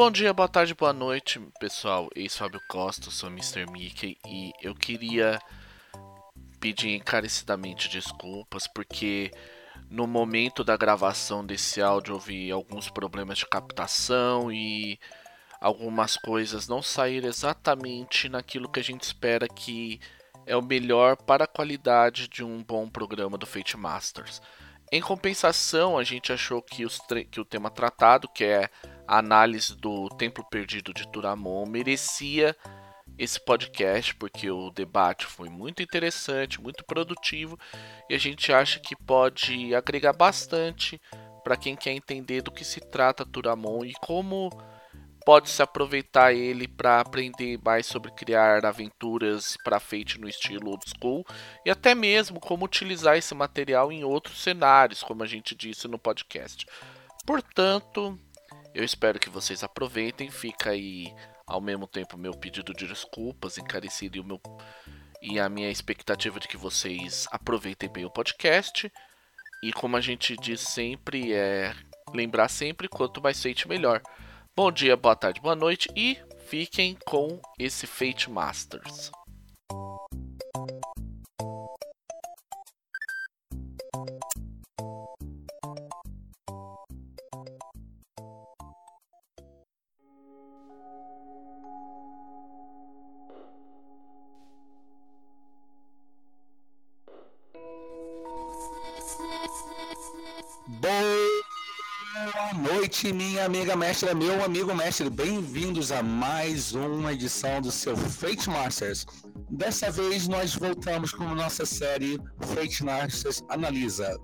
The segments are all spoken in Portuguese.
Bom dia, boa tarde, boa noite, pessoal. Eis Fábio Costa, sou Mr. Mickey e eu queria pedir encarecidamente desculpas porque no momento da gravação desse áudio houve alguns problemas de captação e algumas coisas não saíram exatamente naquilo que a gente espera que é o melhor para a qualidade de um bom programa do Fate Masters. Em compensação, a gente achou que, que o tema tratado, que é a análise do Templo Perdido de Turamon, merecia esse podcast, porque o debate foi muito interessante, muito produtivo, e a gente acha que pode agregar bastante para quem quer entender do que se trata Turamon e como pode se aproveitar ele para aprender mais sobre criar aventuras para Fate no estilo old school e até mesmo como utilizar esse material em outros cenários, como a gente disse no podcast. Portanto, eu espero que vocês aproveitem. Fica aí ao mesmo tempo meu pedido de desculpas encarecido e meu e a minha expectativa de que vocês aproveitem bem o podcast. E como a gente diz sempre, é lembrar sempre quanto mais Fate melhor. Bom dia, boa tarde, boa noite e fiquem com esse Fate Masters. Minha amiga mestra, meu amigo mestre. Bem-vindos a mais uma edição do seu Fate Masters. Dessa vez nós voltamos com nossa série Fate Masters Analisa.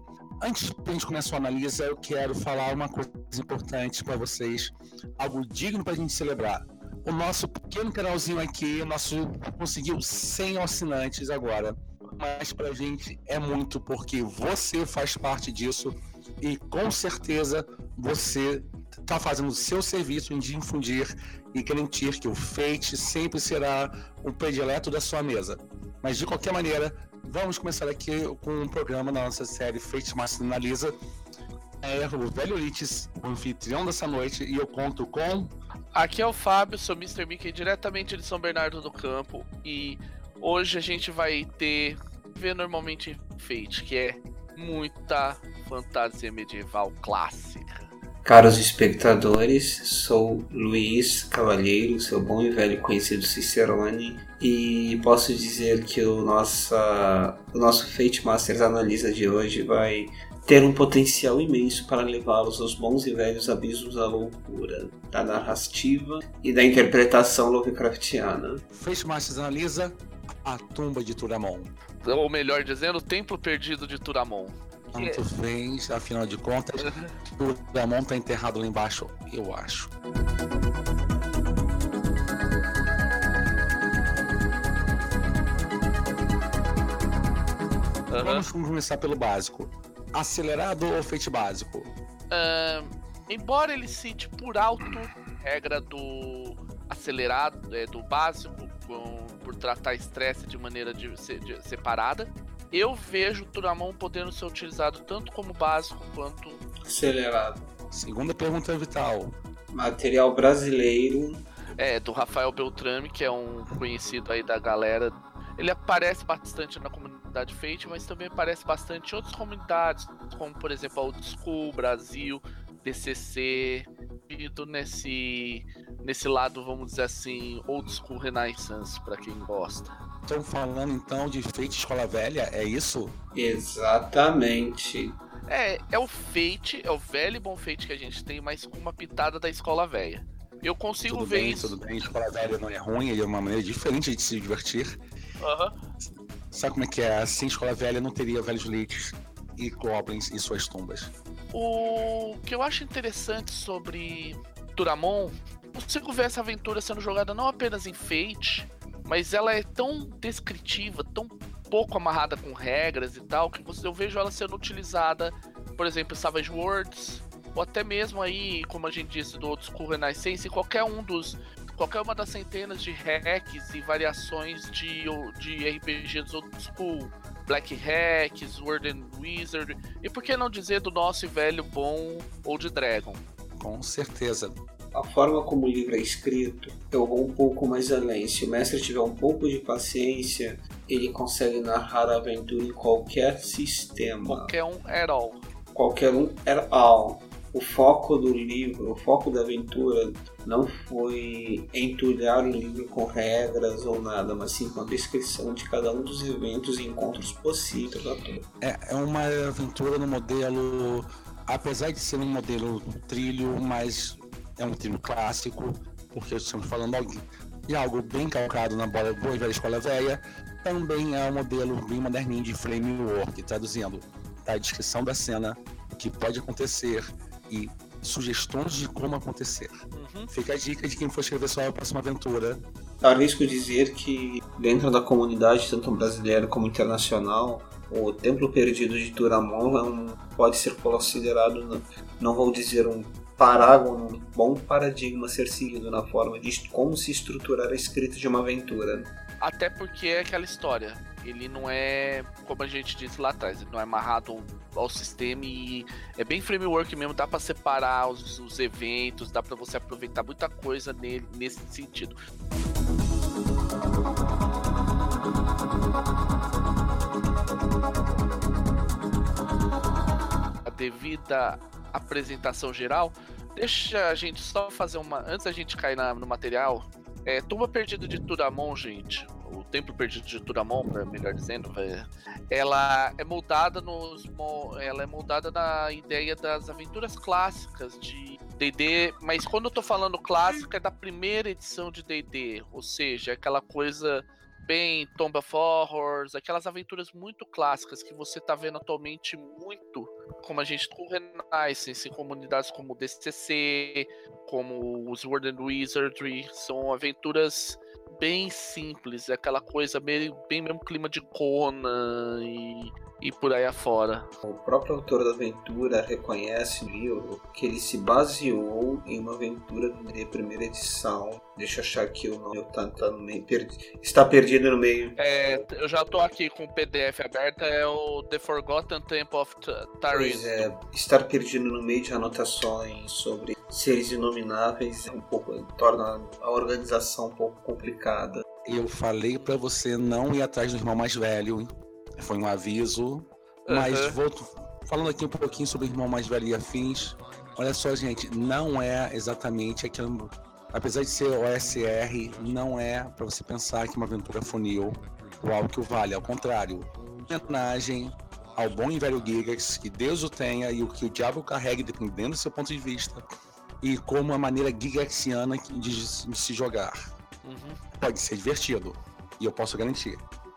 Antes de a gente começar a analisa, eu quero falar uma coisa importante para vocês, algo digno para a gente celebrar. O nosso pequeno canalzinho aqui, nosso conseguiu 100 assinantes agora, mas para a gente é muito porque você faz parte disso e com certeza você está fazendo o seu serviço em difundir e garantir que o Fate sempre será um predileto da sua mesa. Mas de qualquer maneira, vamos começar aqui com um programa da nossa série Fate Master Analisa. É o Velho Lites, o anfitrião dessa noite, e eu conto com. Aqui é o Fábio, sou Mr. Mickey, diretamente de São Bernardo do Campo, e hoje a gente vai ter. ver normalmente Fate, que é muita fantasia medieval clássica. Caros espectadores, sou Luiz Cavalheiro, seu bom e velho conhecido Cicerone, e posso dizer que o, nossa, o nosso Fate Masters Analisa de hoje vai ter um potencial imenso para levá-los aos bons e velhos abismos da loucura, da narrativa e da interpretação Lovecraftiana. Fate Masters Analisa a tumba de Turamon. Ou melhor dizendo, o templo perdido de Turamon. Tanto fez, afinal de contas, Turamon tá enterrado lá embaixo, eu acho. Uhum. Vamos começar pelo básico. Acelerado ou feito básico? Uh, embora ele cite por alto regra do acelerado, é, do básico, com, por tratar estresse de maneira de, de, separada. Eu vejo o Turamon podendo ser utilizado tanto como básico quanto acelerado. Segunda pergunta vital. Material brasileiro. É, do Rafael Beltrame, que é um conhecido aí da galera. Ele aparece bastante na comunidade Fate, mas também aparece bastante em outras comunidades, como por exemplo a Old School, Brasil, DCC, nesse nesse lado, vamos dizer assim, old school renaissance para quem gosta. Estão falando então de Fate Escola Velha, é isso? Exatamente. É, é o Fate, é o velho e bom Fate que a gente tem, mas com uma pitada da Escola Velha. Eu consigo tudo ver bem, isso. Tudo bem, Escola Velha não é ruim, é uma maneira diferente de se divertir. Uhum. Sabe como é que é? Assim, Escola Velha não teria velhos leites e goblins e suas tumbas. O que eu acho interessante sobre Turamon, consigo ver essa aventura sendo jogada não apenas em Fate, mas ela é tão descritiva, tão pouco amarrada com regras e tal, que eu vejo ela sendo utilizada, por exemplo, em Savage Worlds, ou até mesmo aí, como a gente disse, do Old School Renaissance, qualquer um dos. Qualquer uma das centenas de hacks e variações de, de RPGs Old School. Black Hacks, Word and Wizard, e por que não dizer do nosso velho bom Old Dragon? Com certeza. A forma como o livro é escrito, eu vou um pouco mais além. Se o mestre tiver um pouco de paciência, ele consegue narrar a aventura em qualquer sistema. Qualquer um at all. Qualquer um at all. O foco do livro, o foco da aventura não foi entulhar o livro com regras ou nada, mas sim com a descrição de cada um dos eventos e encontros possíveis da É, é uma aventura no modelo, apesar de ser um modelo trilho, mas é um trilho clássico, porque estamos falando de algo bem calcado na boa e velha escola velha, também é um modelo bem moderninho de framework, traduzindo a descrição da cena, o que pode acontecer e sugestões de como acontecer. Uhum. Fica a dica de quem for escrever sua próxima aventura. Arrisco dizer que dentro da comunidade, tanto brasileira como internacional, o Templo Perdido de Turamon é um, pode ser considerado, não vou dizer um parágono, um bom paradigma a ser seguido na forma de como se estruturar a escrita de uma aventura. Até porque é aquela história. Ele não é, como a gente disse lá atrás, ele não é amarrado ao sistema e é bem framework mesmo, dá para separar os, os, eventos, dá para você aproveitar muita coisa nele nesse sentido. A devida apresentação geral, deixa a gente só fazer uma. Antes da gente cair na, no material, é, Tumba Perdida de Turamon, gente, o Templo Perdido de Turamon, melhor dizendo, ela é moldada nos, ela é moldada na ideia das aventuras clássicas de D&D, mas quando eu tô falando clássica é da primeira edição de D&D, ou seja, aquela coisa bem Tomb of Horrors, aquelas aventuras muito clássicas que você tá vendo atualmente muito, como a gente com Renaissance, em comunidades como o DCC, como os World and Wizardry, são aventuras bem simples, é aquela coisa bem, bem mesmo clima de Conan e e por aí afora. O próprio autor da aventura reconhece no livro que ele se baseou em uma aventura de primeira edição. Deixa eu achar aqui o nome, tá, tá no meio, perdi, está perdido no meio. É, eu já tô aqui com o PDF aberto, é o The Forgotten Temple of Taris. Pois é, estar perdido no meio de anotações sobre seres inomináveis é um pouco torna a organização um pouco complicada. Eu falei para você não ir atrás do irmão mais velho, foi um aviso. Mas uhum. vou falando aqui um pouquinho sobre o irmão mais velho e afins. Olha só, gente, não é exatamente aquilo. Apesar de ser OSR, não é para você pensar que uma aventura funil ou algo que o vale. Ao contrário, homenagem ao bom e velho Gigax, que Deus o tenha e o que o diabo carregue, dependendo do seu ponto de vista, e como a maneira gigaxiana de, de se jogar. Uhum. Pode ser divertido, e eu posso garantir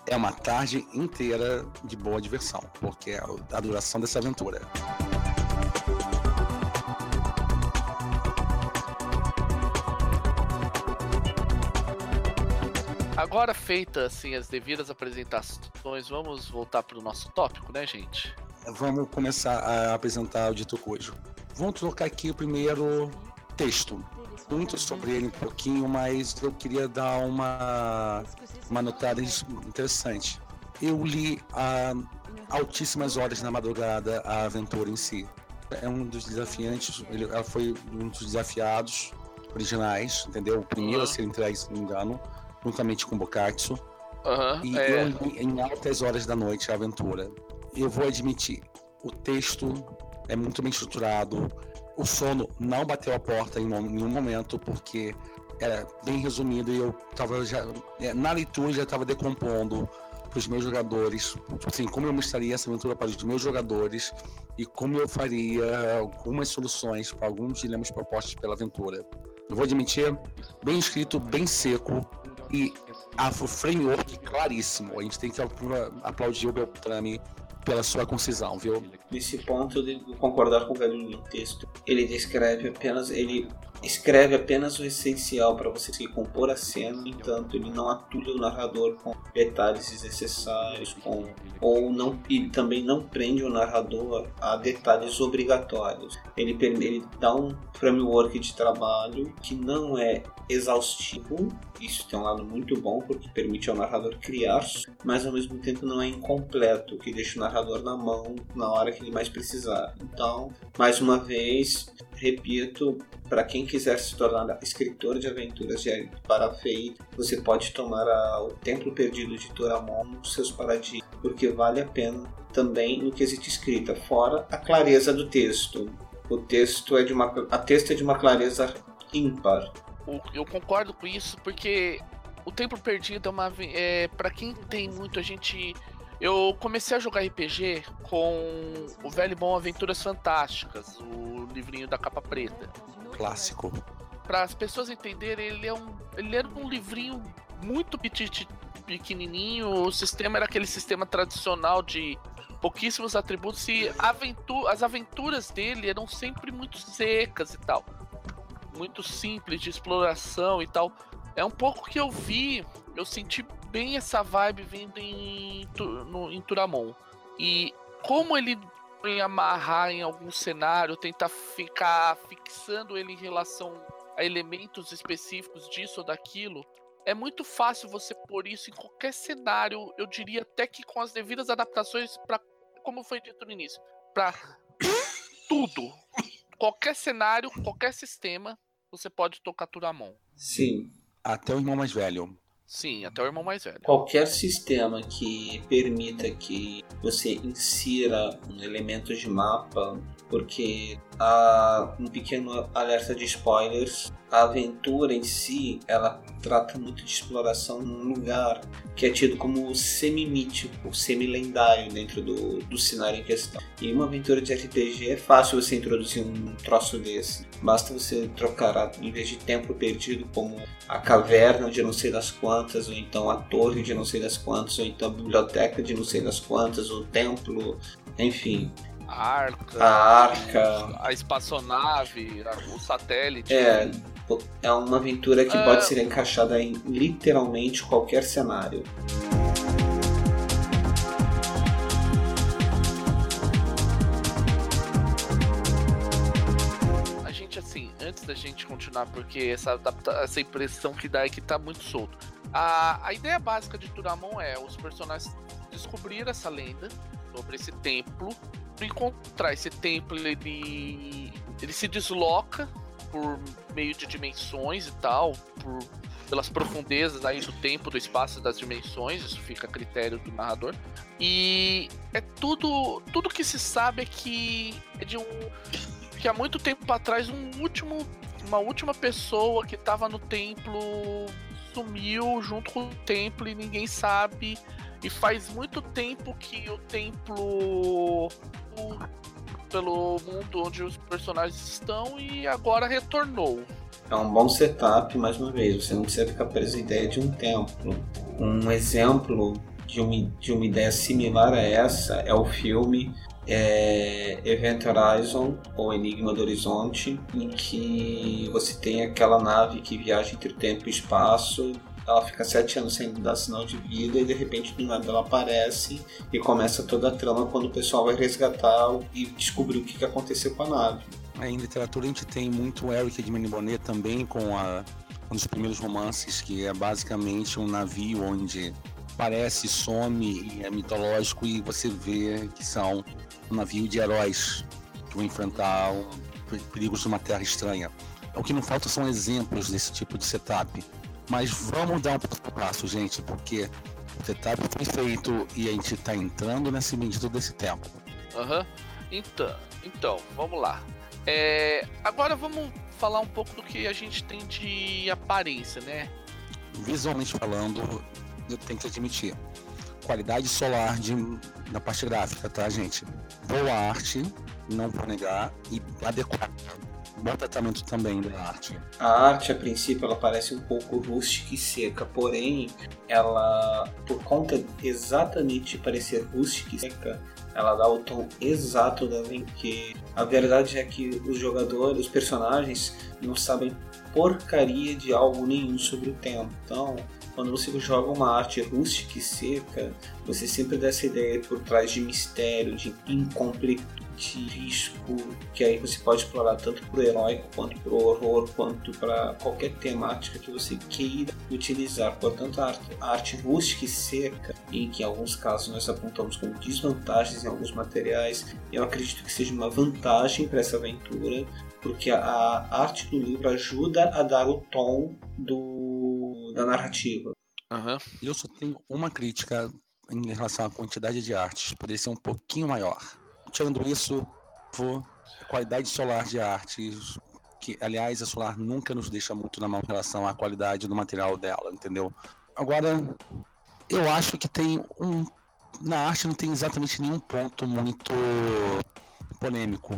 é uma tarde inteira de boa diversão, porque é a duração dessa aventura. Agora feitas assim as devidas apresentações, vamos voltar para o nosso tópico, né, gente? Vamos começar a apresentar o dito cujo. Vamos trocar aqui o primeiro texto. Muito sobre ele um pouquinho, mas eu queria dar uma uma notada interessante. Eu li a altíssimas horas na madrugada a aventura em si. É um dos desafiantes, ele, ela foi um dos desafiados originais, entendeu? O primeiro uhum. a ser entregue, se não me engano, juntamente com Bokatsu. Uhum, e é... eu li em altas horas da noite a aventura. Eu vou admitir, o texto é muito bem estruturado. O sono não bateu a porta em nenhum momento, porque era bem resumido e eu tava já é, na leitura já estava decompondo para os meus jogadores, assim, como eu mostraria essa aventura para os meus jogadores e como eu faria algumas soluções para alguns dilemas propostos pela aventura. Eu vou admitir, bem escrito, bem seco e a framework claríssimo. A gente tem que aplaudir o Beltrame pela sua concisão, viu? Nesse ponto, devo concordar com o velho no texto. Ele descreve apenas, ele escreve apenas o essencial para você se compor a cena, no entanto, ele não atulha o narrador com detalhes desnecessários, com, ou não, e também não prende o narrador a detalhes obrigatórios. Ele, ele dá um framework de trabalho que não é exaustivo, isso tem um lado muito bom porque permite ao narrador criar, mas ao mesmo tempo não é incompleto, que deixa o narrador na mão na hora que ele mais precisar. Então, mais uma vez, repito, para quem quiser se tornar escritor de aventuras de para Fate, você pode tomar a, o Templo Perdido de Turamon nos seus paradigmas, porque vale a pena também no quesito escrita, fora a clareza do texto. O texto é de uma a texto é de uma clareza ímpar. Eu concordo com isso porque o Templo Perdido é uma é, para quem tem muito a gente eu comecei a jogar RPG com o velho bom Aventuras Fantásticas, o livrinho da capa preta. Clássico. Para as pessoas entenderem, ele é um ele era um livrinho muito petit, pequenininho, o sistema era aquele sistema tradicional de pouquíssimos atributos e aventu as aventuras dele eram sempre muito secas e tal. Muito simples de exploração e tal. É um pouco que eu vi, eu senti bem essa vibe vindo em, no, em Turamon. E como ele em amarrar em algum cenário, tentar ficar fixando ele em relação a elementos específicos disso ou daquilo, é muito fácil você pôr isso em qualquer cenário. Eu diria até que com as devidas adaptações para, como foi dito no início, para tudo, qualquer cenário, qualquer sistema, você pode tocar Turamon. Sim. Até o irmão mais velho. Sim, até o irmão mais velho. Qualquer sistema que permita que você insira elementos de mapa, porque um pequeno alerta de spoilers, a aventura em si, ela trata muito de exploração num lugar que é tido como semi-mítico, semi-lendário dentro do, do cenário em questão. E uma aventura de RPG é fácil você introduzir um troço desse. Basta você trocar, em vez de tempo perdido, como a caverna de não sei das quantas, ou então a torre de não sei das quantas, ou então a biblioteca de não sei das quantas, o templo, enfim. A arca, a arca, a espaçonave, o satélite. É, é uma aventura que pode ser encaixada em literalmente qualquer cenário. A gente, assim, antes da gente continuar, porque essa, essa impressão que dá é que tá muito solto. A, a ideia básica de Turamon é os personagens descobrir essa lenda sobre esse templo. Encontrar esse templo, ele, ele se desloca por meio de dimensões e tal, por, pelas profundezas aí do tempo, do espaço das dimensões, isso fica a critério do narrador. E é tudo, tudo que se sabe é que é de um que há muito tempo atrás um último, uma última pessoa que estava no templo sumiu junto com o templo e ninguém sabe. E faz muito tempo que o templo pelo mundo onde os personagens estão e agora retornou. É um bom setup, mais uma vez, você não precisa ficar preso à ideia de um templo. Um exemplo de uma, de uma ideia similar a essa é o filme é, Event Horizon ou Enigma do Horizonte, em que você tem aquela nave que viaja entre o tempo e o espaço ela fica sete anos sem dar sinal de vida e de repente do nada ela aparece e começa toda a trama quando o pessoal vai resgatar e descobrir o que aconteceu com a nave. Em literatura a gente tem muito Eric de Bonet também com a, um dos primeiros romances que é basicamente um navio onde aparece, some é mitológico e você vê que são um navio de heróis que vão enfrentar perigos de uma terra estranha. O que não falta são exemplos desse tipo de setup. Mas vamos dar um passo passo, gente, porque o setup foi feito e a gente está entrando nesse medida desse tempo. Aham. Uhum. Então, então, vamos lá. É, agora vamos falar um pouco do que a gente tem de aparência, né? Visualmente falando, eu tenho que admitir. Qualidade solar de, na parte gráfica, tá, gente? Boa arte, não vou negar, e adequada bom tratamento também da arte. A arte, a princípio, ela parece um pouco rústica e seca, porém, ela, por conta exatamente de parecer rústica e seca, ela dá o tom exato da que a verdade é que os jogadores, os personagens, não sabem porcaria de algo nenhum sobre o tempo. Então, quando você joga uma arte rústica e seca, você sempre dá essa ideia por trás de mistério, de incompletude, de risco, que aí você pode explorar tanto pro heróico, quanto pro horror, quanto para qualquer temática que você queira utilizar. Portanto, a arte, a arte rústica e seca, em que em alguns casos nós apontamos como desvantagens em alguns materiais, eu acredito que seja uma vantagem para essa aventura, porque a, a arte do livro ajuda a dar o tom do, da narrativa. Uhum. Eu só tenho uma crítica em relação à quantidade de artes, poderia ser um pouquinho maior. Tirando isso, vou qualidade solar de artes, que aliás a Solar nunca nos deixa muito na mão em relação à qualidade do material dela, entendeu? Agora, eu acho que tem um na arte não tem exatamente nenhum ponto muito polêmico,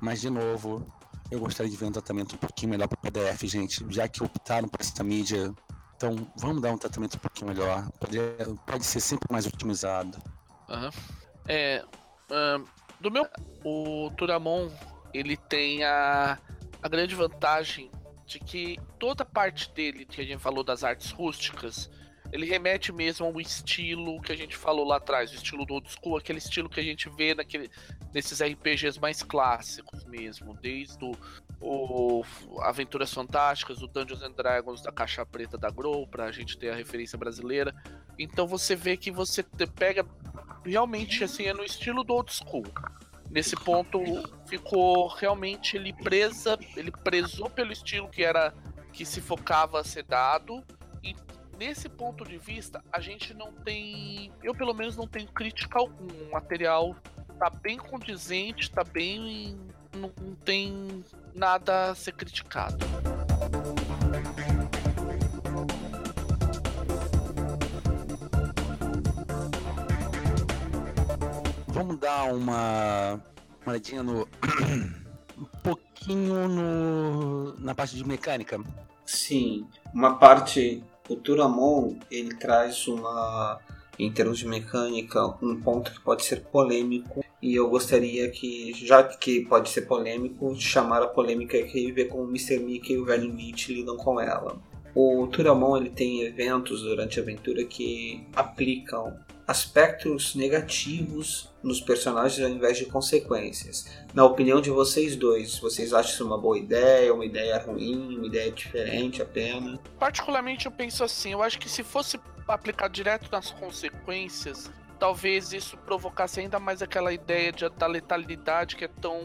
mas de novo, eu gostaria de ver um tratamento um pouquinho melhor para o PDF, gente, já que optaram por essa mídia então, vamos dar um tratamento um pouquinho melhor. Pode, pode ser sempre mais otimizado. Uhum. É, uh, do meu, o Turamon ele tem a, a grande vantagem de que toda parte dele que a gente falou das artes rústicas, ele remete mesmo ao estilo que a gente falou lá atrás, o estilo do old school, aquele estilo que a gente vê naquele, nesses RPGs mais clássicos mesmo, desde o, o Aventuras Fantásticas, o Dungeons and Dragons da caixa preta da Grow, pra gente ter a referência brasileira. Então você vê que você pega realmente assim, é no estilo do old school. Nesse ponto ficou realmente ele presa, ele prezou pelo estilo que era que se focava a ser dado e nesse ponto de vista a gente não tem, eu pelo menos não tenho crítica algum. O material tá bem condizente, tá bem não, não tem nada a ser criticado. Vamos dar uma, olhadinha no. um pouquinho no, na parte de mecânica. Sim, uma parte. O Turamon ele traz uma em termos de mecânica, um ponto que pode ser polêmico. E eu gostaria que, já que pode ser polêmico, chamar a polêmica e ver como o Mr. Mickey e o Velho Mitch lidam com ela. O Turamon ele tem eventos durante a aventura que aplicam aspectos negativos nos personagens ao invés de consequências. Na opinião de vocês dois, vocês acham isso uma boa ideia, uma ideia ruim, uma ideia diferente apenas? Particularmente eu penso assim, eu acho que se fosse aplicar direto nas consequências, talvez isso provocasse ainda mais aquela ideia de, da letalidade que é tão.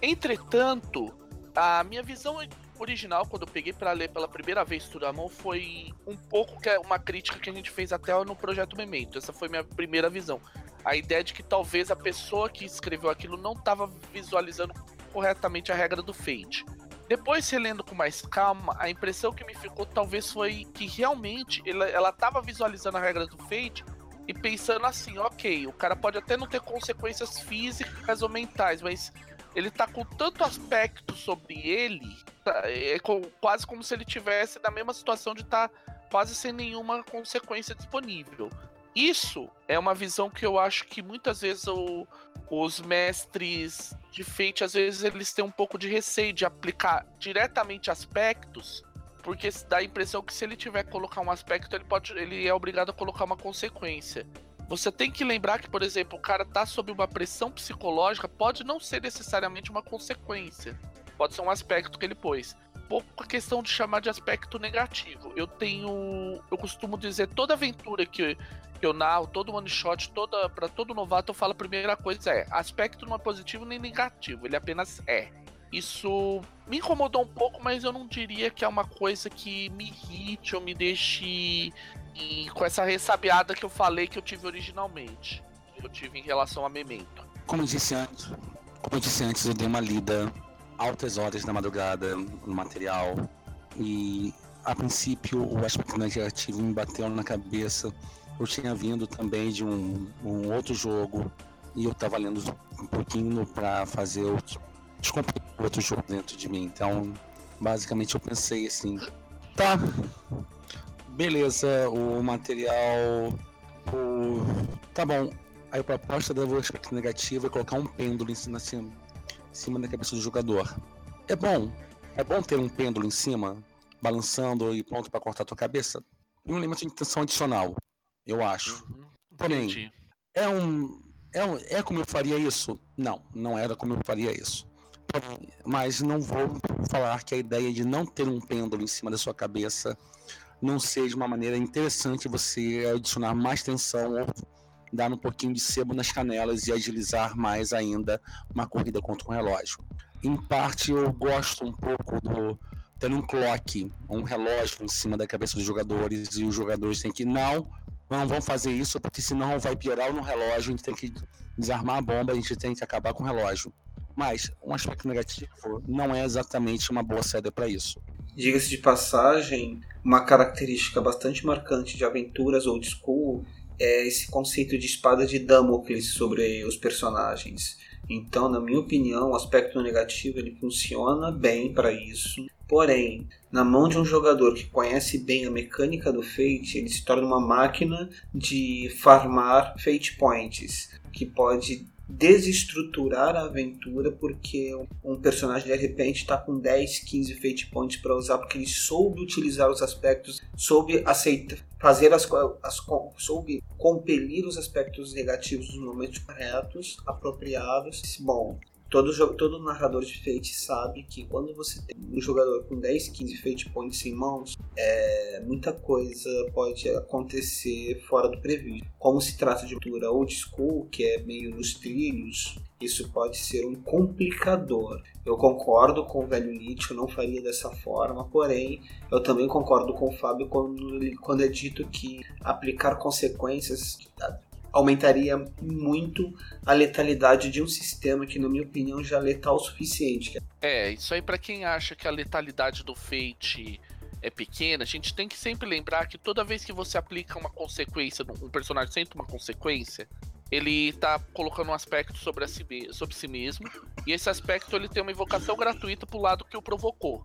Entretanto, a minha visão original, quando eu peguei para ler pela primeira vez Turamon, foi um pouco que é uma crítica que a gente fez até no projeto Memento. Essa foi minha primeira visão. A ideia de que talvez a pessoa que escreveu aquilo não estava visualizando corretamente a regra do Fate. Depois, relendo com mais calma, a impressão que me ficou talvez foi que realmente ela estava visualizando a regra do Fate e pensando assim, ok, o cara pode até não ter consequências físicas ou mentais, mas ele tá com tanto aspecto sobre ele, tá, é quase como se ele tivesse na mesma situação de estar tá quase sem nenhuma consequência disponível. Isso é uma visão que eu acho que muitas vezes o, os mestres de Fate, às vezes, eles têm um pouco de receio de aplicar diretamente aspectos, porque dá a impressão que se ele tiver que colocar um aspecto, ele, pode, ele é obrigado a colocar uma consequência. Você tem que lembrar que, por exemplo, o cara tá sob uma pressão psicológica, pode não ser necessariamente uma consequência. Pode ser um aspecto que ele pôs. Pouco a questão de chamar de aspecto negativo. Eu tenho. Eu costumo dizer, toda aventura que que eu narro, todo one shot, toda para todo novato eu falo a primeira coisa é, aspecto não é positivo nem negativo, ele apenas é. Isso me incomodou um pouco, mas eu não diria que é uma coisa que me irrite ou me deixe e, com essa ressabiada que eu falei que eu tive originalmente. Eu tive em relação a Memento. Como disse antes, como eu disse antes, eu dei uma lida altas horas da madrugada no material e a princípio o aspecto negativo me bateu na cabeça eu tinha vindo também de um, um outro jogo e eu estava lendo um pouquinho para fazer o outro jogo dentro de mim. Então, basicamente eu pensei assim, tá, beleza, o material, o... tá bom. Aí a proposta da aspecto negativo é colocar um pêndulo em cima, em cima da cabeça do jogador. É bom, é bom ter um pêndulo em cima balançando e pronto para cortar a tua cabeça. Um elemento de intenção adicional, eu acho. Uhum. Porém, é um, é um. É como eu faria isso? Não, não era como eu faria isso. Mas não vou falar que a ideia de não ter um pêndulo em cima da sua cabeça não seja uma maneira interessante você adicionar mais tensão ou dar um pouquinho de sebo nas canelas e agilizar mais ainda uma corrida contra um relógio. Em parte, eu gosto um pouco do ter um clock, um relógio em cima da cabeça dos jogadores e os jogadores têm que não, não vão fazer isso porque senão vai piorar no relógio, a gente tem que desarmar a bomba, a gente tem que acabar com o relógio. Mas um aspecto negativo não é exatamente uma boa saída para isso. Diga-se de passagem, uma característica bastante marcante de aventuras old school é esse conceito de espada de Damocles sobre os personagens. Então, na minha opinião, o aspecto negativo ele funciona bem para isso. Porém, na mão de um jogador que conhece bem a mecânica do Fate, ele se torna uma máquina de farmar Fate Points, que pode desestruturar a aventura porque um personagem de repente está com 10, 15 fate points para usar porque ele soube utilizar os aspectos, soube aceitar, fazer as, as soube compelir os aspectos negativos nos momentos corretos, apropriados. Bom, Todo, todo narrador de Fate sabe que quando você tem um jogador com 10, 15 Fate Points em mãos, é, muita coisa pode acontecer fora do previsto. Como se trata de aventura old school, que é meio nos trilhos, isso pode ser um complicador. Eu concordo com o velho Nietzsche, eu não faria dessa forma, porém, eu também concordo com o Fábio quando, quando é dito que aplicar consequências aumentaria muito a letalidade de um sistema que, na minha opinião, já é letal o suficiente. É, isso aí para quem acha que a letalidade do Fate é pequena, a gente tem que sempre lembrar que toda vez que você aplica uma consequência, um personagem sente uma consequência, ele tá colocando um aspecto sobre, si, sobre si mesmo, e esse aspecto ele tem uma invocação gratuita pro lado que o provocou.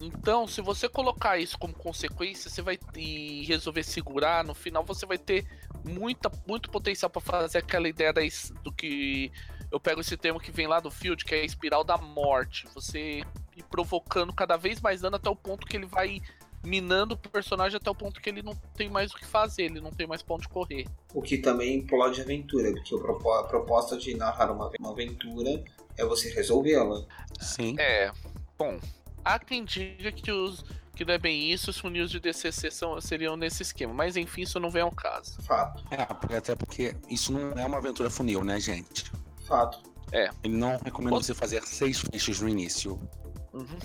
Então, se você colocar isso como consequência, você vai e resolver segurar, no final você vai ter muita, muito potencial para fazer aquela ideia da, do que eu pego esse termo que vem lá do Field, que é a espiral da morte. Você ir provocando cada vez mais dano até o ponto que ele vai minando o personagem até o ponto que ele não tem mais o que fazer, ele não tem mais ponto de correr. O que também implode a aventura, porque a proposta de narrar uma, uma aventura é você resolvê-la. Sim. É. Bom, há quem diga que os que não é bem isso, os funis de DCC são, seriam nesse esquema. Mas enfim, isso não vem ao caso. Fato. É, até porque isso não é uma aventura funil, né, gente? Fato. É. Ele não recomenda você fazer seis fichas no início. Uhum.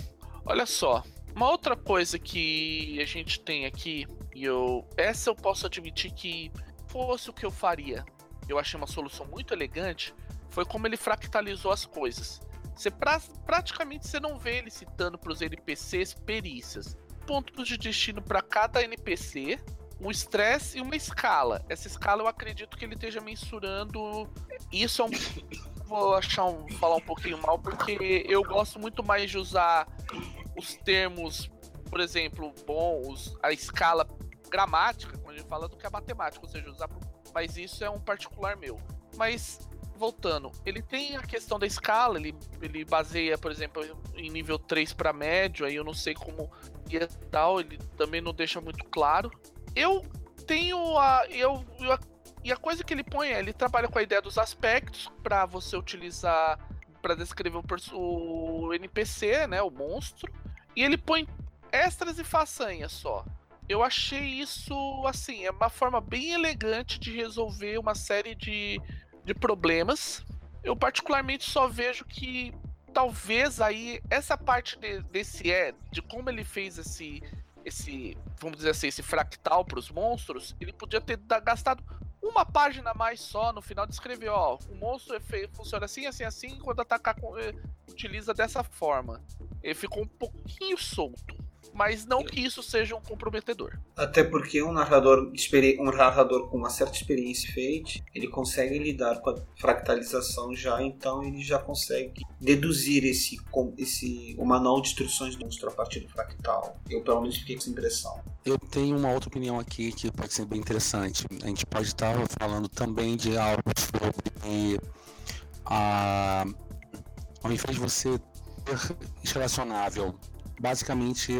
Olha só, uma outra coisa que a gente tem aqui, e eu. Essa eu posso admitir que fosse o que eu faria. Eu achei uma solução muito elegante. Foi como ele fractalizou as coisas. Você pra, praticamente você não vê ele citando para os NPCs perícias pontos de destino para cada NPC, um estresse e uma escala. Essa escala eu acredito que ele esteja mensurando. Isso é um. Vou achar um, falar um pouquinho mal, porque eu gosto muito mais de usar os termos, por exemplo, bons, a escala gramática, quando gente fala do que a matemática, ou seja, usar. Mas isso é um particular meu. Mas voltando, ele tem a questão da escala, ele, ele baseia, por exemplo, em nível 3 para médio, aí eu não sei como ia tal, ele também não deixa muito claro. Eu tenho a. Eu, eu a, e a coisa que ele põe é, ele trabalha com a ideia dos aspectos para você utilizar para descrever o, o NPC, né, o monstro, e ele põe extras e façanhas só. Eu achei isso, assim, é uma forma bem elegante de resolver uma série de, de problemas. Eu particularmente só vejo que talvez aí essa parte de, desse é de como ele fez esse esse vamos dizer assim esse fractal para os monstros ele podia ter gastado uma página a mais só no final de escrever ó o monstro é funciona assim assim assim quando atacar eh, utiliza dessa forma. Ele ficou um pouquinho solto mas não que isso seja um comprometedor. Até porque um narrador, um narrador com uma certa experiência feita, ele consegue lidar com a fractalização já, então ele já consegue deduzir esse, esse o manual de instruções do monstro a partir do fractal. Eu pelo menos fiquei com essa impressão. Eu tenho uma outra opinião aqui que pode ser bem interessante. A gente pode estar falando também de algo sobre a, ao invés de você ter relacionável basicamente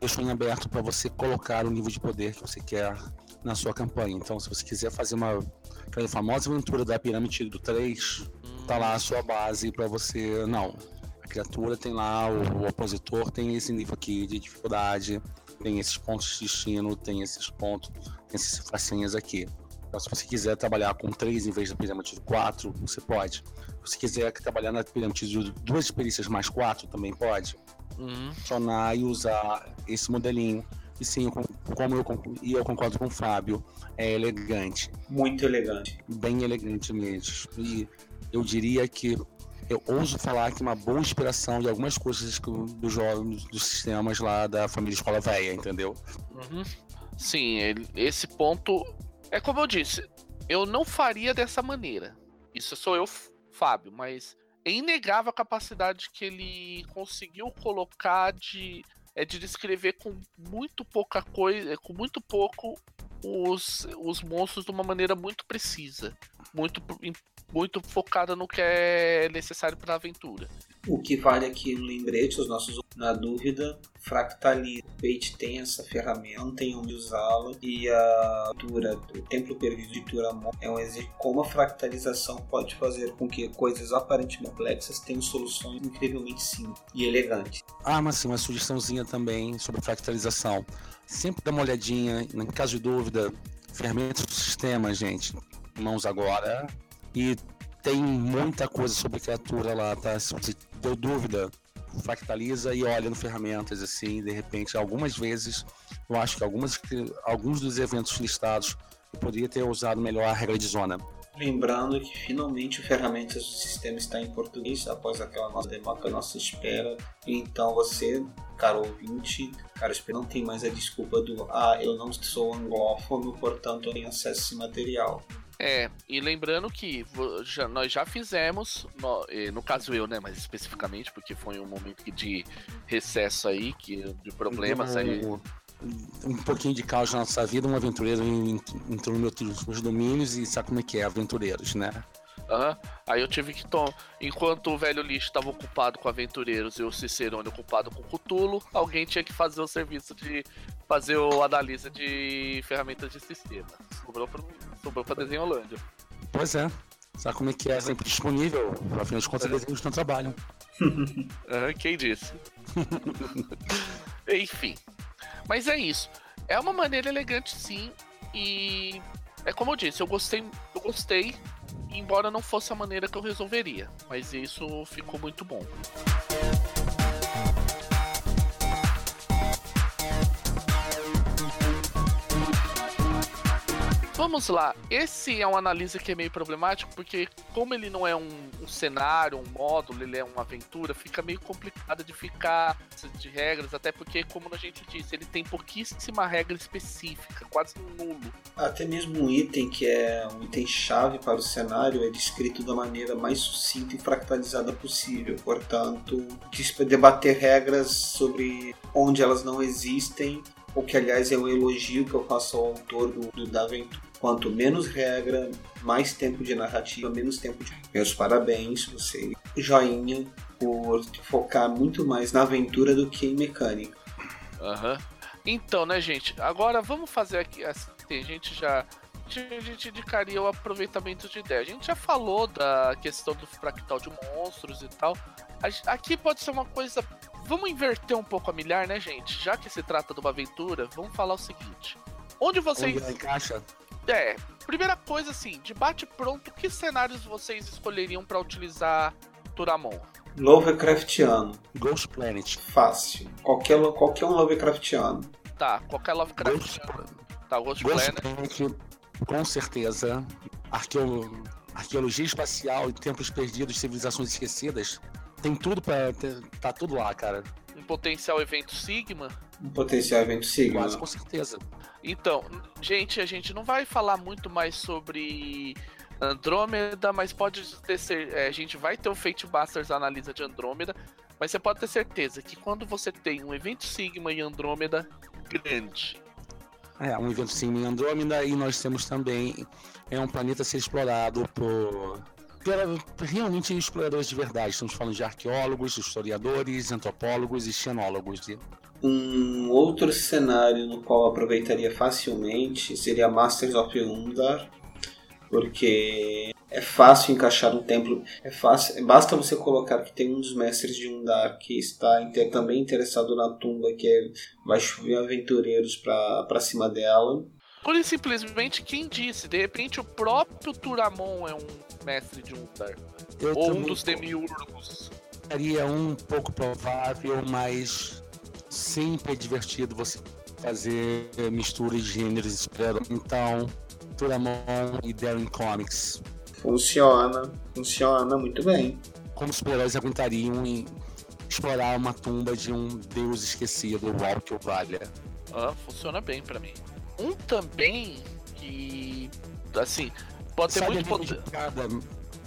deixo em aberto para você colocar o nível de poder que você quer na sua campanha. Então, se você quiser fazer uma aquela famosa aventura da pirâmide do 3, tá lá a sua base para você. Não. A criatura tem lá, o, o opositor tem esse nível aqui de dificuldade, tem esses pontos de destino, tem esses pontos, tem essas facinhas aqui. Então, se você quiser trabalhar com 3 em vez da pirâmide de 4, você pode. Se você quiser trabalhar na pirâmide de duas experiências mais 4, também pode. Uhum. Funcionar e usar esse modelinho. E sim, como eu, e eu concordo com o Fábio, é elegante. Muito elegante. Bem elegante mesmo. E eu diria que eu ouso falar que uma boa inspiração de algumas coisas dos jogos, dos sistemas lá da família Escola Velha, entendeu? Uhum. Sim, esse ponto é como eu disse, eu não faria dessa maneira. Isso sou eu, Fábio, mas é inegável a capacidade que ele conseguiu colocar de é de descrever com muito pouca coisa, com muito pouco os, os monstros de uma maneira muito precisa, muito muito focada no que é necessário para a aventura. O que vale aqui no lembrete, os nossos na dúvida, fractaliza. O Page tem essa ferramenta, não tem onde usá-la e a Tura, o Templo Perdido de Turamon é um exemplo como a fractalização pode fazer com que coisas aparentemente complexas tenham soluções incrivelmente simples e elegantes. Ah, mas sim, uma sugestãozinha também sobre fractalização. Sempre dá uma olhadinha, em caso de dúvida, ferramentas do sistema, gente. Mãos agora. E tem muita coisa sobre criatura lá, tá? Se você deu dúvida, fractaliza e olha no ferramentas, assim, de repente, algumas vezes, eu acho que algumas, alguns dos eventos listados eu poderia ter usado melhor a regra de zona. Lembrando que finalmente o ferramentas do sistema está em português após aquela nossa demora, nossa espera. Então você, caro ouvinte, cara, não tem mais a desculpa do ah, eu não sou anglófono, portanto eu tenho acesso a esse material. É, e lembrando que já, nós já fizemos, no, no, caso eu, né, mais especificamente, porque foi um momento de recesso aí, que, de problemas um, aí. Um pouquinho de caos na nossa vida, um aventureiro entrou nos meus domínios e sabe como é que é, aventureiros, né? Uhum. Aí eu tive que tomar. Enquanto o velho lixo estava ocupado com aventureiros e o Cicerone ocupado com Cutulo, alguém tinha que fazer o serviço de fazer o analisa de ferramentas de sistema. Sobrou pra, sobrou pra desenho Holândia. Pois é. Sabe como é que é sempre disponível? Afinal de contas, é. desenhos não trabalham. quem disse? Enfim. Mas é isso. É uma maneira elegante, sim. E é como eu disse, eu gostei, eu gostei embora não fosse a maneira que eu resolveria, mas isso ficou muito bom. Vamos lá, esse é um analisa que é meio problemático, porque como ele não é um, um, cenário, um módulo, ele é uma aventura, fica meio complicado de ficar de regras, até porque, como a gente disse, ele tem pouquíssima regra específica, quase nulo. Até mesmo um item que é um item chave para o cenário é descrito da maneira mais sucinta e fractalizada possível, portanto, debater regras sobre onde elas não existem o que aliás é um elogio que eu faço ao autor do, do da aventura. Quanto menos regra, mais tempo de narrativa, menos tempo de. Meus parabéns, você joinha por focar muito mais na aventura do que em mecânica. Aham. Uhum. Então, né, gente? Agora vamos fazer aqui. Assim, a gente já. A gente indicaria o aproveitamento de ideia. A gente já falou da questão do fractal de monstros e tal. Aqui pode ser uma coisa Vamos inverter um pouco a milhar, né, gente? Já que se trata de uma aventura, vamos falar o seguinte. Onde vocês. Onde encaixa? É, primeira coisa assim, debate pronto, que cenários vocês escolheriam para utilizar Turamon? Lovecraftiano. Ghost Planet. Fácil. Qualquer, qualquer um Lovecraftiano. Tá, qualquer Lovecraftiano. Ghost... Tá, Ghost, Ghost Planet. Planet. Com certeza. Arqueolo... Arqueologia espacial e tempos perdidos, civilizações esquecidas. Tem tudo pra. Tá tudo lá, cara. Um potencial evento Sigma? Um potencial evento Sigma. Quase com certeza. Então, gente, a gente não vai falar muito mais sobre Andrômeda, mas pode ter ser, é, a gente vai ter o Fate Busters analisa de Andrômeda, mas você pode ter certeza que quando você tem um evento Sigma e Andrômeda grande. É, um evento Sigma e Andrômeda, e nós temos também é um planeta a ser explorado por realmente exploradores de verdade. Estamos falando de arqueólogos, historiadores, antropólogos e xenólogos. Um outro cenário no qual aproveitaria facilmente seria Masters of Undar, porque é fácil encaixar um templo, é fácil, basta você colocar que tem um dos mestres de Undar que está inter, também interessado na tumba, que é, vai chover aventureiros para cima dela. Pura e simplesmente quem disse, de repente o próprio Turamon é um mestre de Undar. Eu ou um dos demiurgos. Seria um pouco provável, mas sempre é divertido você fazer misturas de gêneros. Então, Turamon e Darren Comics. Funciona, funciona muito bem. Como os super-heróis aguentariam em explorar uma tumba de um deus esquecido, o Alckio Valha. Ah, funciona bem para mim. Um também que, assim, pode ter muito poder.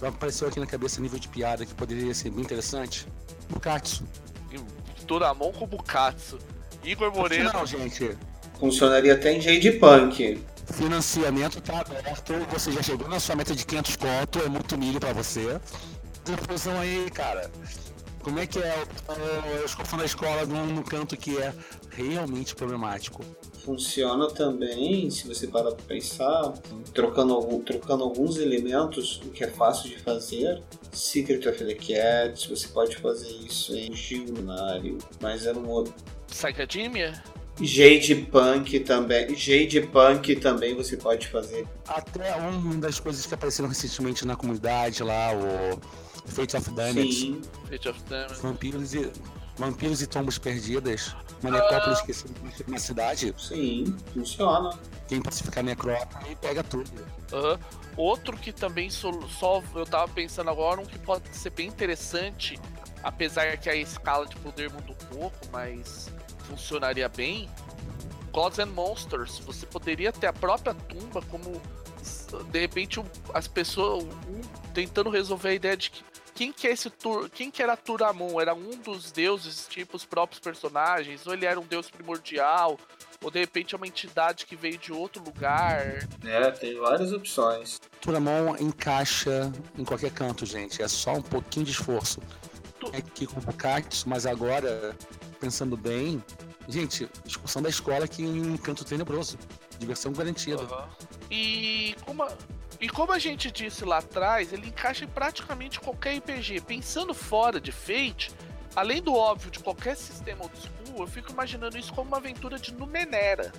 Apareceu aqui na cabeça nível de piada que poderia ser bem interessante. Bukatsu. Turamon com Bukatsu. Igor Moreno. Não, gente. Funcionaria até em Jade Punk. Financiamento tá aberto, você já chegou na sua meta de 500 conto, é muito milho para você. Confusão aí, cara. Como é que é o escofão da escola num, canto que é realmente problemático? Funciona também, se você parar para pensar, trocando, trocando alguns elementos, o que é fácil de fazer. Secret of the Cats, você pode fazer isso em Gilnário, mas era um outro. Psychedemia? Jade Punk também. Jade Punk também você pode fazer. Até uma das coisas que apareceram recentemente na comunidade lá, o Fate of Damage. Sim, Fate of Damage. Vampiros e, vampiros e tombas perdidas. Uma necrópole esquecida na cidade. Sim, funciona. Quem pacificar necrópole pega tudo. Uhum. Outro que também só, só eu tava pensando agora, um que pode ser bem interessante, apesar que a escala de poder muda um pouco, mas funcionaria bem, Gods and Monsters, você poderia ter a própria tumba como de repente as pessoas um, tentando resolver a ideia de que quem que é esse tur, quem que era Turamon? Era um dos deuses, tipo os próprios personagens, ou ele era um deus primordial, ou de repente é uma entidade que veio de outro lugar. É, tem várias opções. Turamon encaixa em qualquer canto, gente. É só um pouquinho de esforço. Tu... É aqui com o Bukatsu, mas agora pensando bem, gente, excursão da escola aqui em Canto Tenebroso. Diversão garantida. Uhum. E como a, e como a gente disse lá atrás, ele encaixa em praticamente qualquer RPG. Pensando fora de Fate, além do óbvio de qualquer sistema old school, eu fico imaginando isso como uma aventura de Numenera.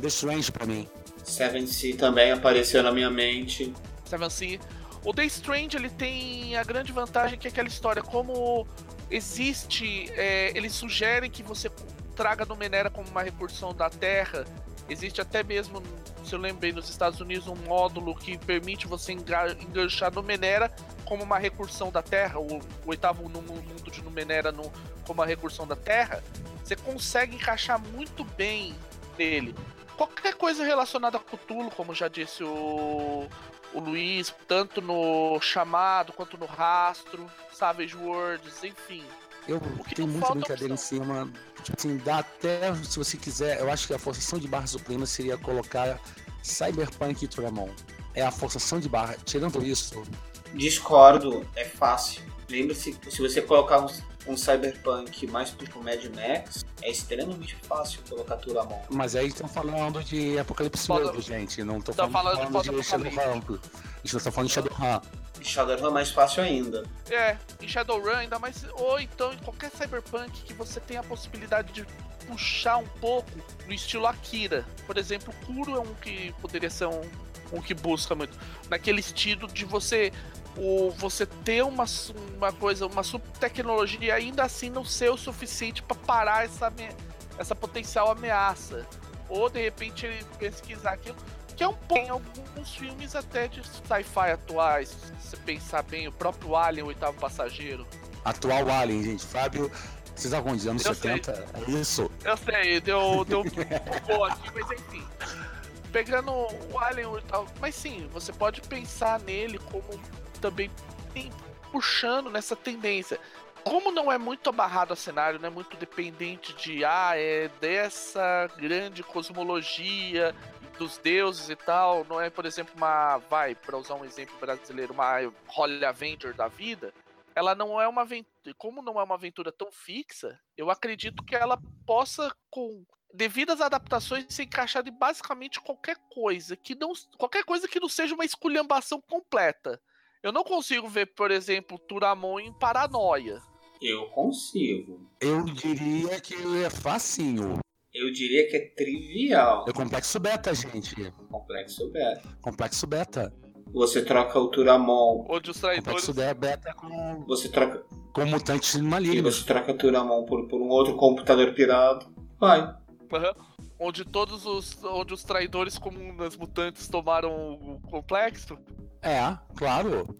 The Strange pra mim. Seven Sea também apareceu na minha mente. Seven Sea. O The Strange ele tem a grande vantagem que é aquela história como existe, é, eles sugerem que você traga Numenera como uma recursão da Terra. Existe até mesmo, se eu lembrei, nos Estados Unidos um módulo que permite você enganchar Numenera como uma recursão da Terra, o, o oitavo mundo de Numenera no, como uma recursão da Terra. Você consegue encaixar muito bem nele. Qualquer coisa relacionada a Cthulhu, como já disse o, o Luiz, tanto no chamado quanto no rastro, Savage Worlds, enfim. Eu tenho muita brincadeira em cima. Tipo assim, dá até, se você quiser, eu acho que a forçação de barra suprema seria colocar Cyberpunk e Turamon. É a forçação de barra. Tirando isso. Discordo, é fácil. Lembre-se, se você colocar um um cyberpunk mais tipo Mad Max, é extremamente fácil colocar Turamon. Mas aí estão falando de Apocalipse Foda... gente. Não tô falando, falando, falando de Shadowrun. A gente tá falando de Shadowrun. Shadowrun é mais fácil ainda. É, em Shadowrun ainda mais. Ou então em qualquer cyberpunk que você tem a possibilidade de puxar um pouco no estilo Akira. Por exemplo, Kuro é um que poderia ser um, um que busca muito. Naquele estilo de você o, você ter uma, uma coisa, uma subtecnologia e ainda assim não ser o suficiente para parar essa, essa potencial ameaça. Ou de repente ele pesquisar aquilo. Que é um pouco em alguns filmes até de sci-fi atuais. Se você pensar bem, o próprio Alien, o oitavo passageiro. Atual Alien, gente. Fábio, vocês alguns anos eu 70? Sei. É isso. Eu sei, deu, deu um aqui, mas enfim. Pegando o Alien e tal. Mas sim, você pode pensar nele como também puxando nessa tendência. Como não é muito abarrado a cenário, não é muito dependente de ah, é dessa grande cosmologia dos deuses e tal, não é, por exemplo, uma vai, para usar um exemplo brasileiro, uma Holly Avenger da vida, ela não é uma aventura, como não é uma aventura tão fixa, eu acredito que ela possa com devidas adaptações ser encaixada em basicamente qualquer coisa que não qualquer coisa que não seja uma esculhambação completa. Eu não consigo ver, por exemplo, Turamon em Paranoia. Eu consigo. Eu diria que é facinho. Eu diria que é trivial. É complexo beta, gente. Complexo beta. Complexo beta. Você troca o Turamon. Onde os traidores. Complexo beta com, Você troca. com mutantes E malignos. você troca o Turamon por, por um outro computador pirado. Vai. Aham. Onde todos os. Onde os traidores comuns mutantes tomaram o complexo. É, claro.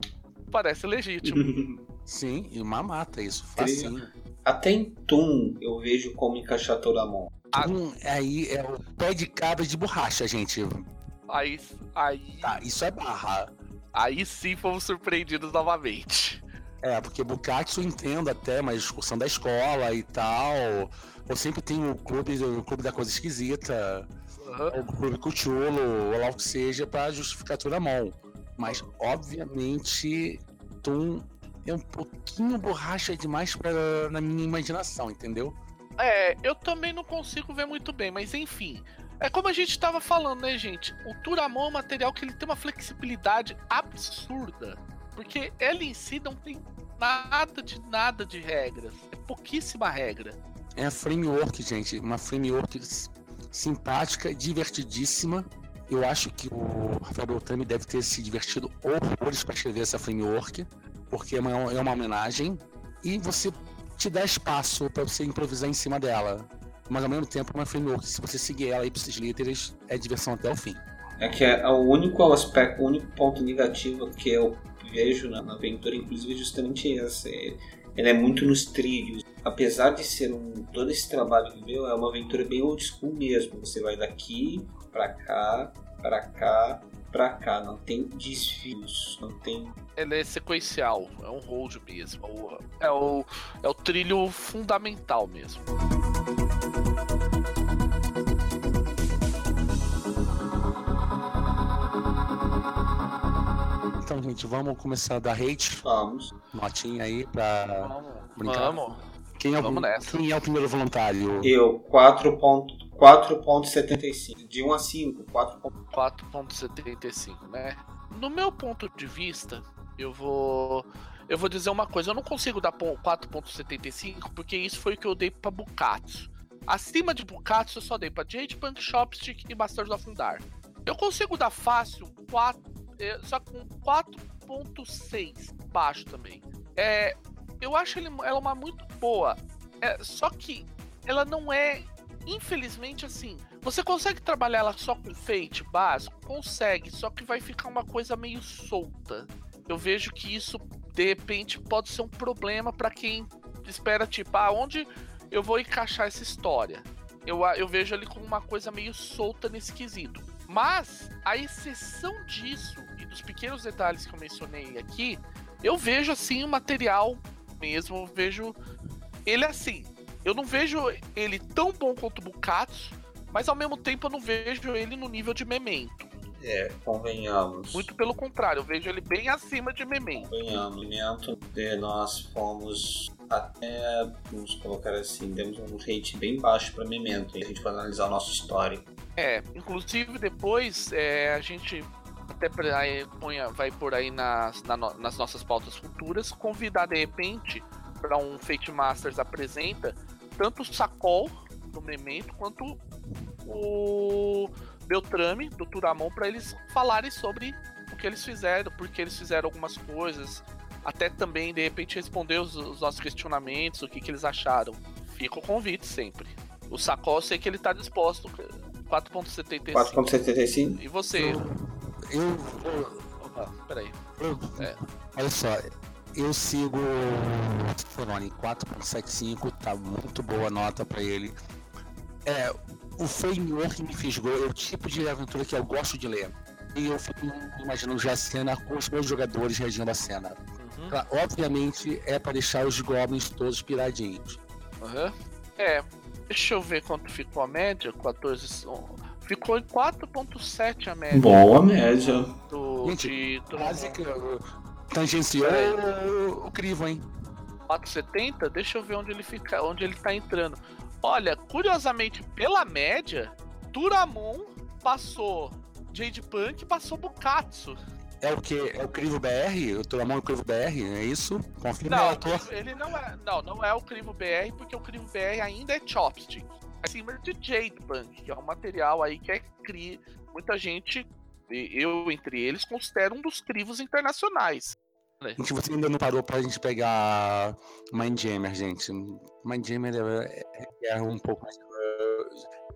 Parece legítimo. Sim, e uma mata isso, facinho. Até em Toon eu vejo como encaixar Turamon. Hum, aí é o pé de cabra de borracha, gente. Aí. Aí. Tá, isso é barra. Aí sim fomos surpreendidos novamente. É, porque Bukatsu eu entendo até, mas excursão da escola e tal. Ou sempre tem o clube, o clube da coisa esquisita, Aham. o clube Cuchulo, ou lá o que seja, pra justificar Turamon. Mas, obviamente, Toon é um pouquinho borracha demais pra, na minha imaginação, entendeu? É, eu também não consigo ver muito bem, mas enfim. É como a gente tava falando, né, gente? O Turamon é um material que ele tem uma flexibilidade absurda. Porque ele em si não tem nada de nada de regras. É pouquíssima regra. É a framework, gente. Uma framework simpática, divertidíssima. Eu acho que o Rafael Beltrame deve ter se divertido horrores para escrever essa framework, porque é uma, é uma homenagem. E você te dá espaço para você improvisar em cima dela. Mas ao mesmo tempo é uma framework. Se você seguir ela aí para esses líderes, é diversão até o fim. É que é o único aspecto, o único ponto negativo que eu vejo na, na aventura, inclusive, é justamente esse. É- Ele é muito nos trilhos. Apesar de ser um todo esse trabalho veio, é uma aventura bem old school mesmo. Você vai daqui pra cá, pra cá, pra cá. Não tem desvios, não tem. Ele é sequencial, é um hold mesmo. É o, é o, é o trilho fundamental mesmo. Então, gente, vamos começar a dar hate. Vamos. Notinha aí pra. Vamos, Brincar. vamos. Quem é, o, Vamos nessa. quem é o primeiro voluntário? Eu, 4.- 4.75. De 1 a 5, 4. 4.75, né? No meu ponto de vista, eu vou eu vou dizer uma coisa, eu não consigo dar pon- 4.75 porque isso foi o que eu dei pra Bukatsu. Acima de Bukatsu eu só dei pra Jade Punk Chopstick e Masters of Undar. Eu consigo dar fácil 4, eh, só com 4.6 baixo também. É, eu acho ele, ela uma muito boa. É, só que ela não é, infelizmente assim, você consegue trabalhar ela só com fate básico? Consegue, só que vai ficar uma coisa meio solta. Eu vejo que isso, de repente, pode ser um problema pra quem espera, tipo, ah, onde eu vou encaixar essa história? Eu, eu vejo ali como uma coisa meio solta nesse quesito. Mas, a exceção disso e dos pequenos detalhes que eu mencionei aqui, eu vejo assim o material mesmo, eu vejo ele assim. Eu não vejo ele tão bom quanto o Bukatsu, mas ao mesmo tempo eu não vejo ele no nível de Memento. É, convenhamos. Muito pelo contrário, eu vejo ele bem acima de Memento. Convenhamos. Memento, de nós fomos até, vamos colocar assim, demos um rate bem baixo para Memento. A gente for analisar o nosso histórico. É, inclusive depois é, a gente até ponha- vai por aí nas, na nas nossas pautas futuras, convidar de repente para um Fate Masters apresenta tanto o Sacol do Memento quanto o Beltrame do Turamon para eles falarem sobre o que eles fizeram, porque eles fizeram algumas coisas, até também de repente responder os, os nossos questionamentos, o que, que eles acharam. Fica o convite sempre. O Sacol eu sei que ele tá disposto. 4.75. 4.75? E você? Eu vou. Opa, peraí. eu- É. Olha só, eu sigo o Foroni 4.75, tá muito boa a nota pra ele. É, o framework me fisgou, é o tipo de aventura que eu gosto de ler. E eu fico imaginando já a cena com os meus jogadores reagindo à cena. Uhum, Claro, Obviamente é pra deixar os goblins todos piradinhos. aham. É, deixa eu ver quanto ficou a média. 14. Ficou em 4.7 a média Boa média. do, Gente, de, do- Quase que. Tangenciou o, o crivo, hein? 470, deixa eu ver onde ele fica, onde ele tá entrando. Olha, curiosamente, pela média, Turamon passou Jade Punk passou Bukatsu. É o que? É o Crivo BR? O Turamon é o Crivo BR, é isso? Confirma não, ator. Ele não é. Não, não é o Crivo BR, porque o Crivo BR ainda é chopstick. Acima de Jade Punk, que é um material aí que é cri. Muita gente, eu entre eles, considero um dos crivos internacionais. Gente, você ainda não parou pra gente pegar Mindjammer, gente. Mindjammer é, é, é um pouco mais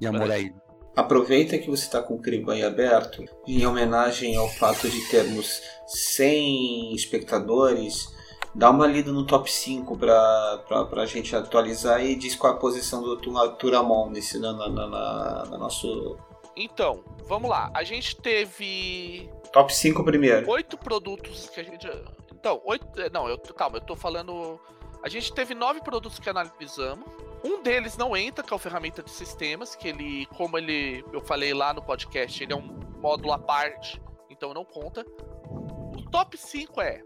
de amor aí. Aproveita que você está com o crivo aí aberto, em homenagem ao fato de termos 100 espectadores, dá uma lida no top 5 para a gente atualizar e diz qual a posição do Turamon nesse na, na, na, na nosso. Então, vamos lá. A gente teve. Top 5 primeiro. Oito produtos que a gente. Então, oito. Não, eu, calma, eu tô falando. A gente teve nove produtos que analisamos. Um deles não entra, que é o ferramenta de sistemas, que ele, como ele, eu falei lá no podcast, ele é um módulo à parte, então não conta. O top 5 é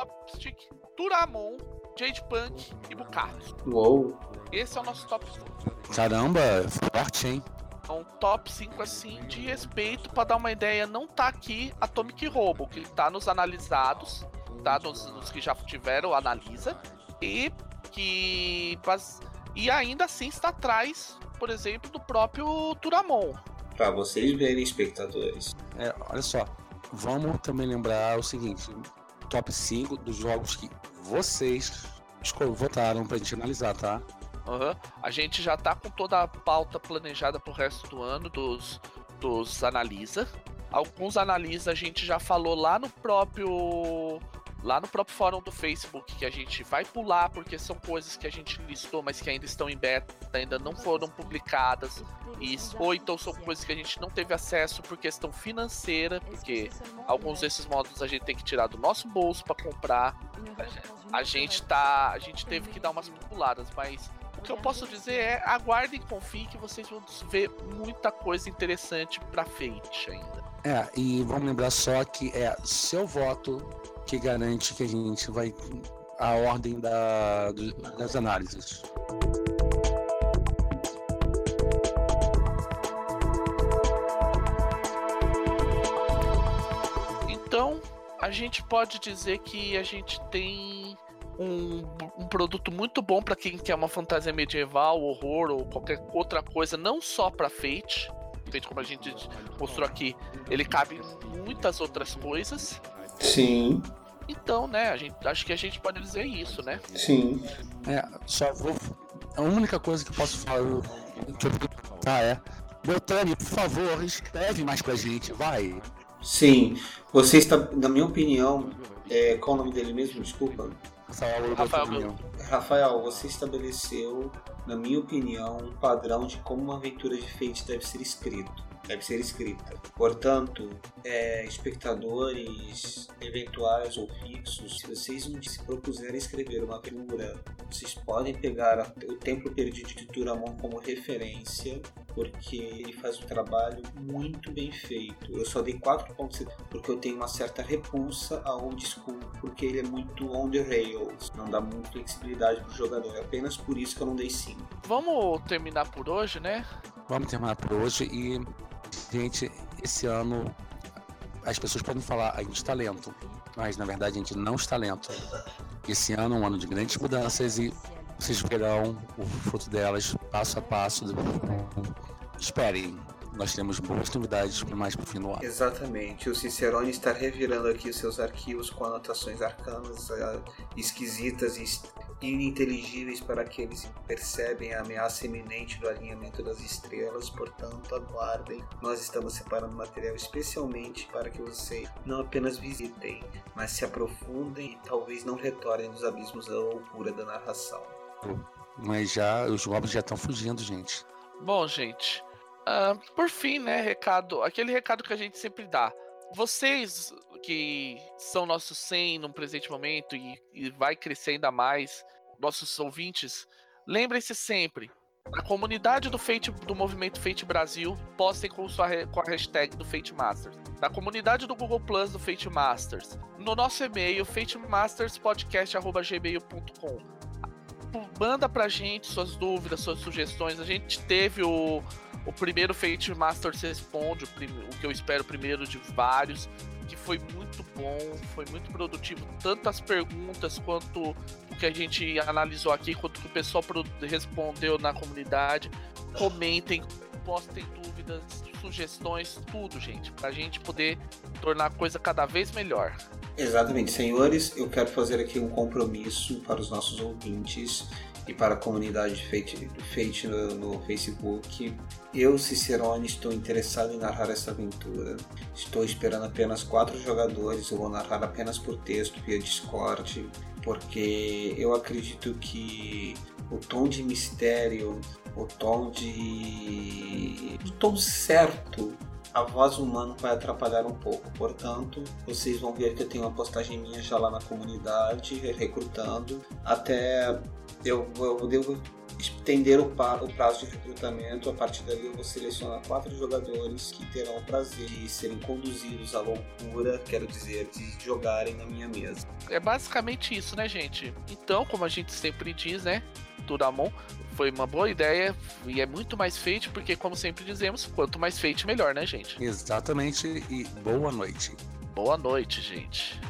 Opstick, Turamon, Jade Punk e Bucato. Uou! Esse é o nosso top 5. Caramba, forte, hein? É um top 5 assim de respeito, para dar uma ideia, não tá aqui Atomic Robo, que tá nos analisados, tá nos, nos que já tiveram analisa, e que e ainda assim está atrás, por exemplo, do próprio Turamon. Para vocês verem, espectadores. É, olha só, vamos também lembrar o seguinte: top 5 dos jogos que vocês votaram pra gente analisar, tá? Uhum. A gente já tá com toda a pauta planejada pro resto do ano dos, dos analisa. Alguns analisa a gente já falou lá no próprio lá no próprio fórum do Facebook, que a gente vai pular porque são coisas que a gente listou, mas que ainda estão em beta, ainda não foram publicadas, e, ou então são coisas que a gente não teve acesso por questão financeira, porque alguns desses módulos a gente tem que tirar do nosso bolso para comprar. A gente tá, a gente teve que dar umas puladas, mas que eu posso dizer é aguardem e confiem que vocês vão ver muita coisa interessante para Fate ainda. É, e vamos lembrar só que é seu voto que garante que a gente vai a ordem da, das análises. Então, a gente pode dizer que a gente tem um, um produto muito bom para quem quer uma fantasia medieval, horror ou qualquer outra coisa, não só para Fate. Fate, como a gente mostrou aqui, ele cabe em muitas outras coisas. Sim. Então, né, a gente, acho que a gente pode dizer isso, né? Sim. É, só vou. A única coisa que eu posso falar que eu tá, é. Botani, por favor, escreve mais pra gente, vai. Sim. Você está, na minha opinião, é, qual o nome dele mesmo? Desculpa. Rafael, Rafael, Rafael, você estabeleceu, na minha opinião, um padrão de como uma aventura de Fate deve ser escrito deve ser escrita. Portanto, é, espectadores eventuais ou fixos, se vocês se propuserem escrever uma aventura, vocês podem pegar o Templo Perdido de Turamon como referência, porque ele faz um trabalho muito bem feito. Eu só dei 4 pontos porque eu tenho uma certa repulsa ao old school, porque ele é muito on the rails, não dá muita flexibilidade para o jogador. É apenas por isso que eu não dei 5. Vamos terminar por hoje, né? Vamos terminar por hoje e Gente, esse ano as pessoas podem falar, a gente está lento, mas na verdade a gente não está lento. Esse ano é um ano de grandes mudanças e vocês verão o fruto delas passo a passo. Esperem, nós temos boas novidades mais para o fim do ano. Exatamente. O Cicerone está revirando aqui os seus arquivos com anotações arcanas uh, esquisitas e ininteligíveis para aqueles que percebem a ameaça iminente do alinhamento das estrelas, portanto, aguardem. Nós estamos separando material especialmente para que vocês não apenas visitem, mas se aprofundem e talvez não retornem dos abismos da loucura da narração. Mas já os goblins já estão fugindo, gente. Bom, gente, uh, por fim, né, recado, aquele recado que a gente sempre dá. Vocês que são nossos 100 num presente momento e, e vai crescer ainda mais, nossos ouvintes, lembrem-se sempre, Na comunidade do Fate do movimento Fate Brasil, postem com, sua, com a hashtag do Fate Masters. Na comunidade do Google Plus do Fate Masters. No nosso e-mail, fatemasterspodcast.gmail.com. Manda pra gente suas dúvidas, suas sugestões. A gente teve o, o primeiro Fate Masters Responde, o, o que eu espero primeiro de vários que foi muito bom, foi muito produtivo, tanto as perguntas quanto o que a gente analisou aqui, quanto o que o pessoal respondeu na comunidade. Comentem, postem dúvidas, sugestões, tudo, gente, para a gente poder tornar a coisa cada vez melhor. Exatamente, senhores, eu quero fazer aqui um compromisso para os nossos ouvintes e para a comunidade Fate no, no Facebook. Eu, Cicerone, estou interessado em narrar essa aventura. Estou esperando apenas quatro jogadores. Eu vou narrar apenas por texto via Discord, porque eu acredito que o tom de mistério, o tom de. o tom certo a voz humana vai atrapalhar um pouco. Portanto, vocês vão ver que eu tenho uma postagem minha já lá na comunidade, recrutando. Até eu, eu devo estender o, o, prazo de recrutamento. A partir dali, eu vou selecionar quatro jogadores que terão o prazer de serem conduzidos à loucura, quero dizer, de jogarem na minha mesa. É basicamente isso, né, gente? Então, como a gente sempre diz, né? Turamon, foi uma boa ideia e é muito mais feito porque, como sempre dizemos, quanto mais feito, melhor, né, gente? Exatamente, e boa noite. Boa noite, gente.